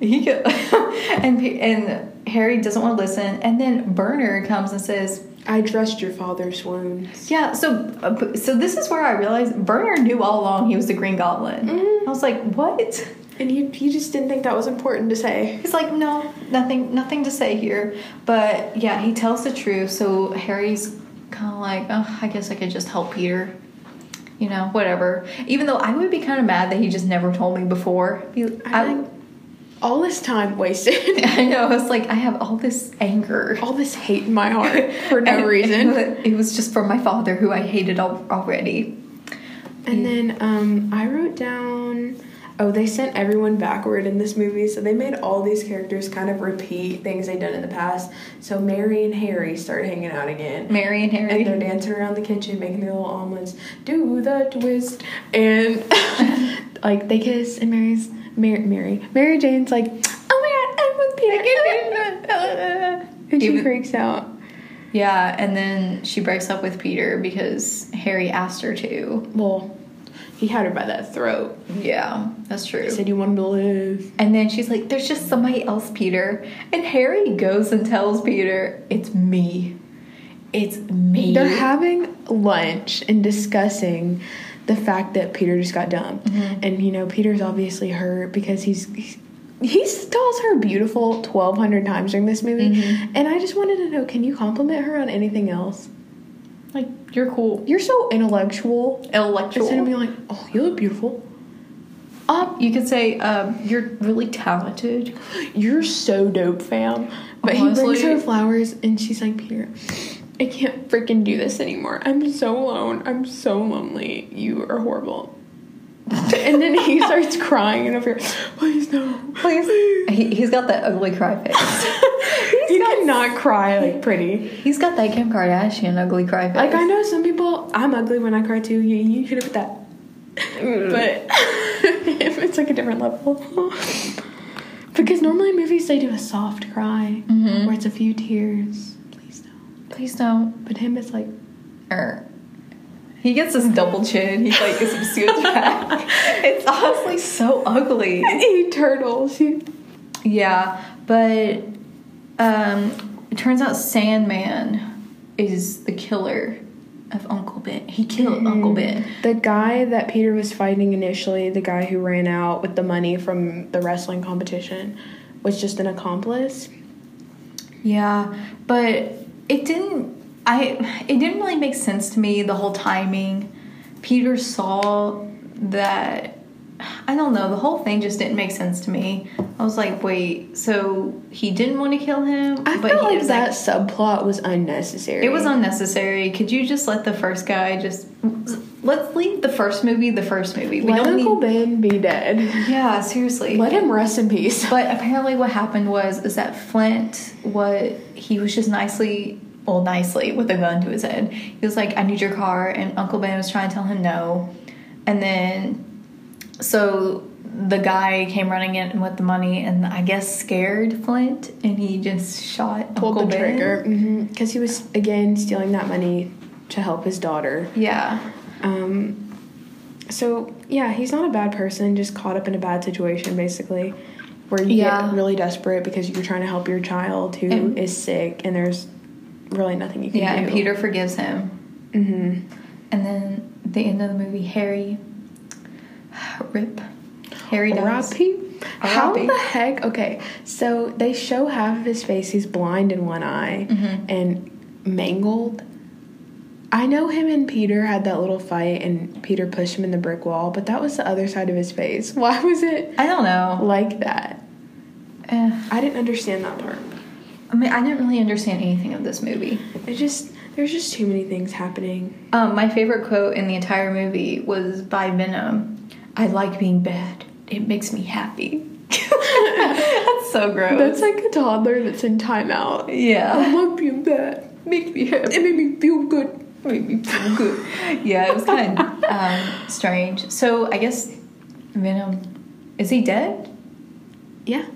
He killed and and harry doesn't want to listen. And then bernard comes and says I dressed your father's wounds. yeah so uh, so this is where i realized bernard knew all along he was the green goblin. Mhm. i was like what And he, he just didn't think that was important to say. He's like, no, nothing, nothing to say here. But yeah, he tells the truth. So Harry's kind of like, oh, I guess I could just help Peter. You know, whatever. Even though I would be kind of mad that he just never told me before. Be- I I, all this time wasted. I know. It's like I have all this anger all this hate in my heart for no And reason. It was just for my father, who I hated al- already. And then um, I wrote down. Oh, they sent everyone backward in this movie, so they made all these characters kind of repeat things they'd done in the past. So Mary and Harry start hanging out again. Mary and Harry. And they're dancing around the kitchen, making their little omelets. Do the twist, and like they kiss, and Mary's Mary, Mary, Mary Jane's like, "Oh my God, I'm with Peter. And she Even- freaks out. Yeah, and then she breaks up with Peter because Harry asked her to. Well, he had her by that throat. Yeah, that's true. He said, You want him to live. And then she's like, There's just somebody else, Peter. And Harry goes and tells Peter, It's me. It's me. They're having lunch and discussing the fact that Peter just got dumped. Mm-hmm. And, you know, Peter's obviously hurt because he's. he's he calls her beautiful 1200 times during this movie mm-hmm. and i just wanted to know can you compliment her on anything else like, You're cool. you're so intellectual Intellectual. instead of being like oh you look beautiful Um, you could say, um, You're really talented. You're so dope, fam. But he brings her flowers and she's like, Peter, I can't freaking do this anymore. I'm so alone. I'm so lonely. You are horrible. and then he starts crying and over here, please no. Please. He, he's got that ugly cry face. He cannot cry like pretty. he's got that Kim Kardashian ugly cry face. Like I know some people I'm ugly when I cry too. You you could have put that. But it's like a different level. because normally in movies they do a soft cry Mhm. where it's a few tears. Please don't. Please don't. But him it's like Er. He gets this double chin. He's like a pursuit back. It's honestly so ugly. he turtles. Yeah, but um, it turns out Sandman is the killer of Uncle Ben. He killed Uncle Ben. the guy that Peter was fighting initially, the guy who ran out with the money from the wrestling competition, was just an accomplice. Yeah, but it didn't. I it didn't really make sense to me the whole timing. Peter saw that. I don't know. The whole thing just didn't make sense to me. I was like, wait, so he didn't want to kill him, I but felt he like was that like, subplot was unnecessary. It was unnecessary. Could you just let the first guy just let's leave the first movie the first movie. We Let don't Uncle need. Ben be dead. Yeah, seriously. Let him rest in peace. But apparently, what happened was is that Flint, what he was just nicely, well, nicely with a gun to his head. He was like, "I need your car," and Uncle Ben was trying to tell him no, and then so the guy came running in with the money, and I guess scared Flint, and he just shot Pulled Uncle the Ben. trigger because he was again stealing that money to help his daughter. Yeah, Um, so yeah, he's not a bad person, just caught up in a bad situation, basically, where you Yeah. get really desperate because you're trying to help your child who is And- sick, and there's really nothing you can do. yeah, do. and Peter forgives him, hmm and then the end of the movie, Harry, rip, Harry dies. How the heck? Okay, so they show half of his face. He's blind in one eye Mhm. and mangled. I know him and Peter had that little fight, and Peter pushed him in the brick wall, but that was the other side of his face. Why was it I don't know. like that? Eh. I didn't understand that part. I mean, I didn't really understand anything of this movie. It just there's just too many things happening. Um, my favorite quote in the entire movie was by Venom. I like being bad. It makes me happy. that's so gross. That's like a toddler that's in timeout. Yeah. I love being bad. Make me happy. It made me feel good. Made me feel good. yeah, it was kind of um, strange. So I guess Venom is he dead? Yeah.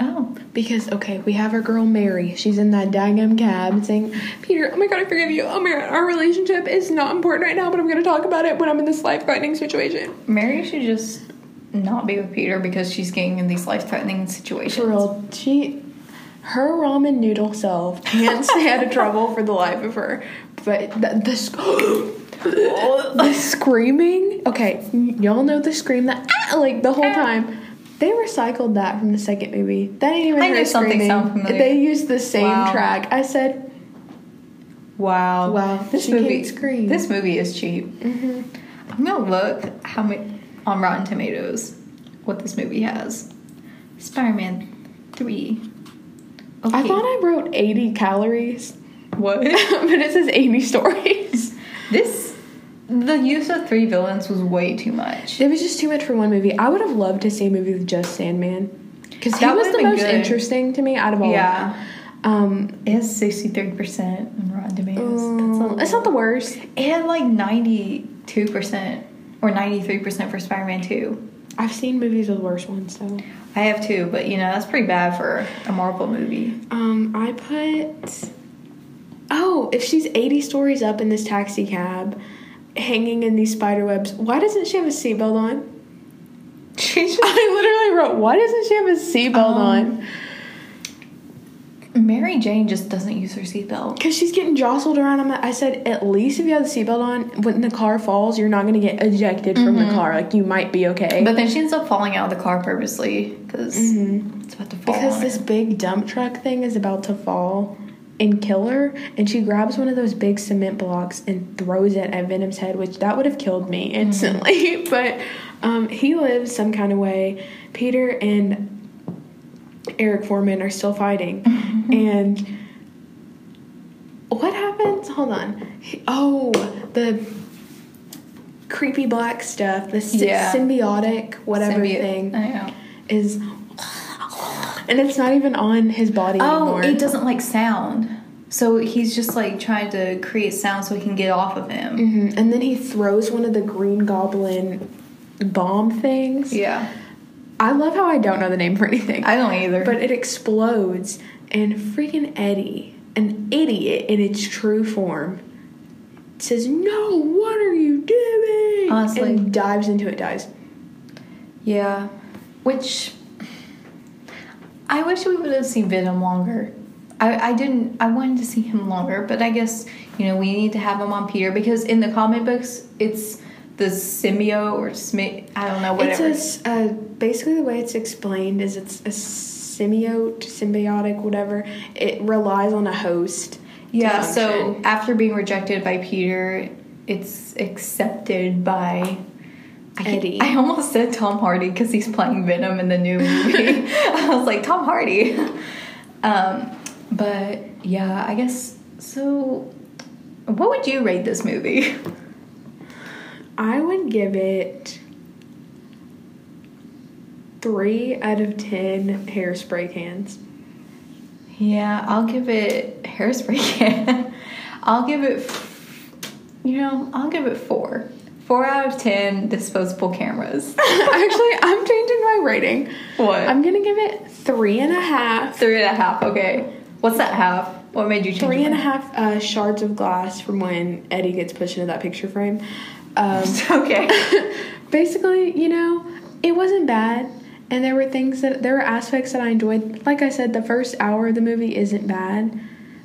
Oh, Because okay, we have our girl Mary. She's in that daggum cab saying, "Peter, oh my god, I forgive you. Oh my god, our relationship is not important right now, but I'm gonna talk about it when I'm in this life-threatening situation." Mary should just not be with Peter because she's getting in these life-threatening situations. For real, she, her ramen noodle self can't stay out of trouble for the life of her. But the, the, sc- the screaming. Okay, y'all know the scream that ah, like the whole Ah. time. They recycled that from the second movie. That ain't even I her knew something screaming. familiar. They used the same Wow. track. I said, Wow. Wow, This she movie. scream. This movie is cheap. mm-hmm. I'm gonna look how many on Rotten Tomatoes what this movie has. Spider-Man three. I thought I wrote 80 calories, what but it says 80 stories. this the use of three villains was way too much. It was just too much for one movie. I would have loved to see a movie with just Sandman. Because he That was the most good. interesting to me out of all. Yeah, of them. Um, it has sixty three percent on Rotten Tomatoes. That's it's not the worst. It had like ninety two percent or ninety three percent for Spider-Man two. I've seen movies with worse ones, though. I have too, but you know that's pretty bad for a Marvel movie. Um, I put. Oh, if she's 80 stories up in this taxi cab, hanging in these spider webs, why doesn't she have a seatbelt on? She should. I literally wrote, why doesn't she have a seatbelt Um, on? Mary Jane just doesn't use her seatbelt. Because she's getting jostled around. I'm, I said, at least if you have the seatbelt on, when the car falls, you're not going to get ejected from the car. Like, you might be okay. But then she ends up falling out of the car purposely because it's about to fall. because this her. big dump truck thing is about to fall and kill her, and she grabs one of those big cement blocks and throws it at Venom's head, which that would have killed me instantly. but um, he lives some kind of way. Peter and Eric Forman are still fighting, and what happens? Hold on. Oh, the creepy black stuff, the sy- Yeah. symbiotic whatever Symbi- thing is and it's not even on his body Oh, anymore. it doesn't like sound. So he's just like trying to create sound so he can get off of him. Mhm. And then he throws one of the Green Goblin bomb things. Yeah. I love how I don't know the name for anything. I don't either. but it explodes, and freaking Eddie, an idiot in its true form, says, "No, what are you doing?" Honestly. and dives into it, dies. yeah. Which I wish we would have seen Venom longer. I, I didn't I wanted to see him longer, but I guess, you know, we need to have him on Peter because in the comic books it's the symbiote or smi- I don't know whatever. It's a, uh, basically the way it's explained is it's a symbiote, symbiotic, whatever. It relies on a host. Yeah, so after being rejected by Peter, it's accepted by Eddie. I almost said Tom Hardy because he's playing Venom in the new movie. I was like Tom Hardy. Um, but yeah, I guess so. What would you rate this movie? I would give it three out of ten hairspray cans. Yeah, I'll give it hairspray can. I'll give it, you know, I'll give it four. Four out of ten disposable cameras. Actually, I'm changing my rating. What? I'm gonna give it three and a half. Three and a half. Okay. What's that half? What made you change? Three and a half uh, shards of glass from when Eddie gets pushed into that picture frame. Um, Okay. basically, you know, it wasn't bad. And there were things that, there were aspects that I enjoyed. Like I said, the first hour of the movie isn't bad,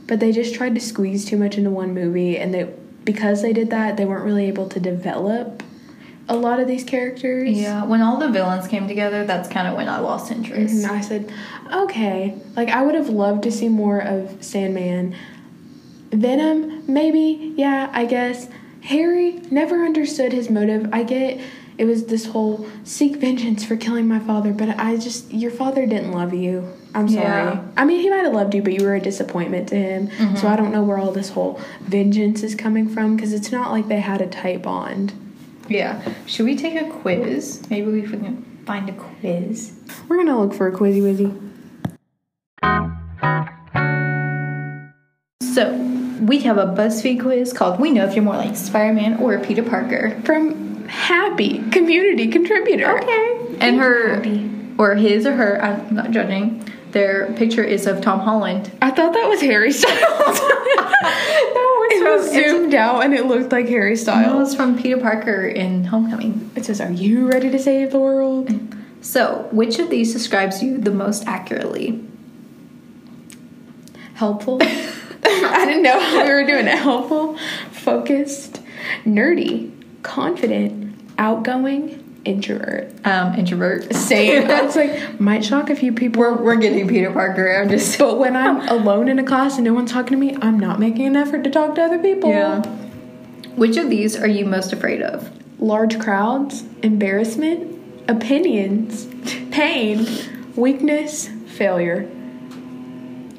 but they just tried to squeeze too much into one movie. And they, because they did that, they weren't really able to develop a lot of these characters. yeah. When all the villains came together, that's kind of when I lost interest. And I said, okay. Like, I would have loved to see more of Sandman. Venom, maybe, yeah, I guess. Harry, never understood his motive. I get it was this whole seek vengeance for killing my father, but I just, your father didn't love you. I'm sorry. Yeah. I mean, he might have loved you, but you were a disappointment to him. So mm-hmm. I don't know where all this whole vengeance is coming from because it's not like they had a tight bond. Yeah. Should we take a quiz? Maybe we can find a quiz. We're gonna look for a quizzy wizzy. So we have a BuzzFeed quiz called "We Know If You're More Like Spider-Man or Peter Parker." From Happy, community contributor. Okay. And her, Happy. or his or her, I'm not judging. Their picture is of Tom Holland. I thought that was Harry Styles. No, it was zoomed out and it looked like Harry Styles. was from Peter Parker in Homecoming. It says, Are you ready to save the world? So, which of these describes you the most accurately? Helpful. I didn't know how we were doing it. Helpful, focused, nerdy, confident, outgoing, introvert. Um, introvert. Same. I was like, might shock a few people. We're, we're getting Peter Parker. I'm just. But when I'm alone in a class and no one's talking to me, I'm not making an effort to talk to other people. Yeah. Which of these are you most afraid of? Large crowds, embarrassment, opinions, pain, weakness, failure.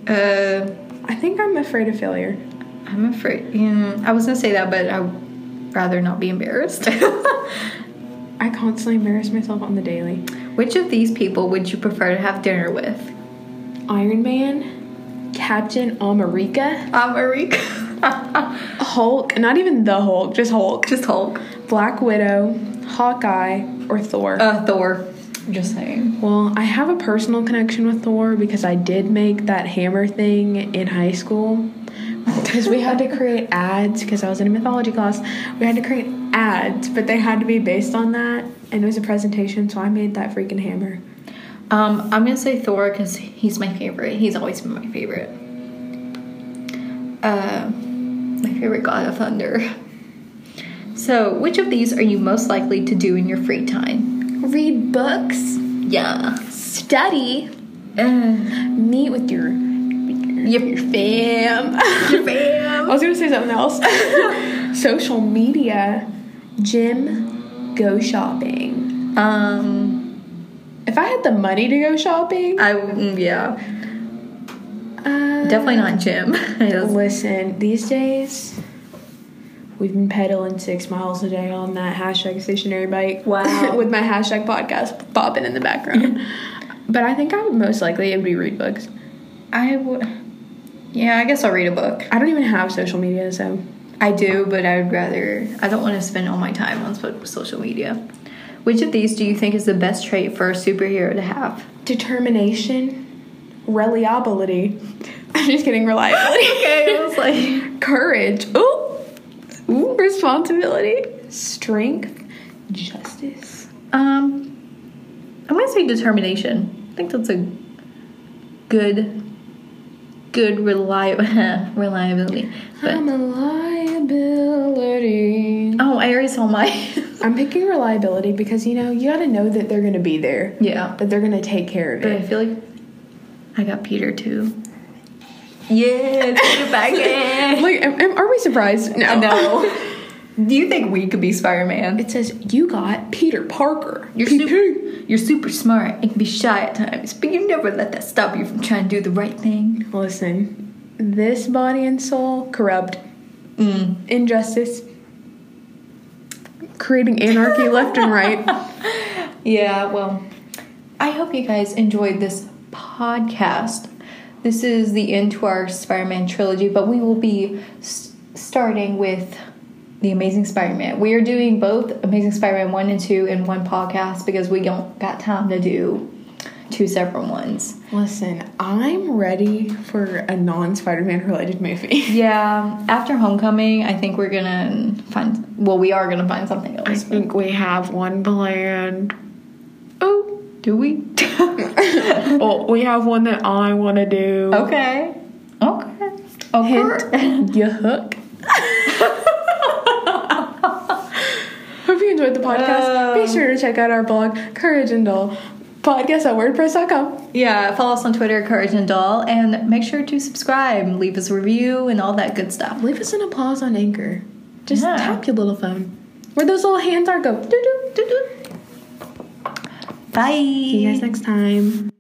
Uh, I think I'm afraid of failure. I'm afraid. Yeah, I was gonna say that, but I'd rather not be embarrassed. I constantly embarrass myself on the daily. Which of these people would you prefer to have dinner with? Iron Man, Captain America, America. Hulk, not even the Hulk, just Hulk, Just Hulk. Black Widow, Hawkeye, or Thor. Uh, Thor. Just saying. Well, I have a personal connection with Thor because I did make that hammer thing in high school. Because we had to create ads, because I was in a mythology class, we had to create ads, but they had to be based on that. And it was a presentation, so I made that freaking hammer. Um, I'm gonna say Thor because he's my favorite. He's always been my favorite. Uh, my favorite god of thunder. So, which of these are you most likely to do in your free time? Read books, Yeah. study, Uh, meet with your, your, your fam. Your fam. I was gonna say something else. Social media, gym, go shopping. Um, If I had the money to go shopping, I mm, yeah, uh, definitely not gym. Listen, these days we've been pedaling six miles a day on that hashtag stationary bike. Wow. with my hashtag podcast popping in the background. but I think I would most likely it would be read books. I would. Yeah, I guess I'll read a book. I don't even have social media, so I do, but I would rather. I don't want to spend all my time on social media. Which of these do you think is the best trait for a superhero to have? determination, reliability. I'm just kidding, reliability. Okay, I was like, Courage. Ooh. Ooh, responsibility, strength, justice. um, I'm gonna say determination. I think that's a good, good reliable reliability. But I'm a liability. oh, I already saw my. I'm picking reliability because you know you got to know that they're gonna be there, yeah, that they're gonna take care of it. but I feel like I got Peter too. Yeah, Peter back in. like, am, am- are we surprised? No. No. Do you think we could be Spider Man? It says you got Peter Parker. You're PP. super, you're super smart and can be shy at times, but you never let that stop you from trying to do the right thing. Listen, this body and soul corrupt, Mm. injustice, creating anarchy left and right. Yeah, well, I hope you guys enjoyed this podcast. This is the end to our Spider Man trilogy, but we will be s- starting with The Amazing Spider Man. We are doing both Amazing Spider Man 1 and 2 in one podcast because we don't got time to do two separate ones. Listen, I'm ready for a non-Spider-Man related movie. Yeah, after Homecoming, I think we're gonna find, well, we are gonna find something else. I think we have one planned. Oh, Do we? well, we have one that I want to do. okay. Okay. Okay. Hint, you hook. Enjoyed the podcast. Be Um, sure to check out our blog, Courage and Doll podcast at WordPress.com. Yeah, follow us on Twitter, Courage and Doll, and make sure to subscribe, leave us a review, and all that good stuff. Leave us an applause on Anchor. Just Yeah. tap your little phone. Where those little hands are, go. Doo-doo, doo-doo. Bye. See you guys next time.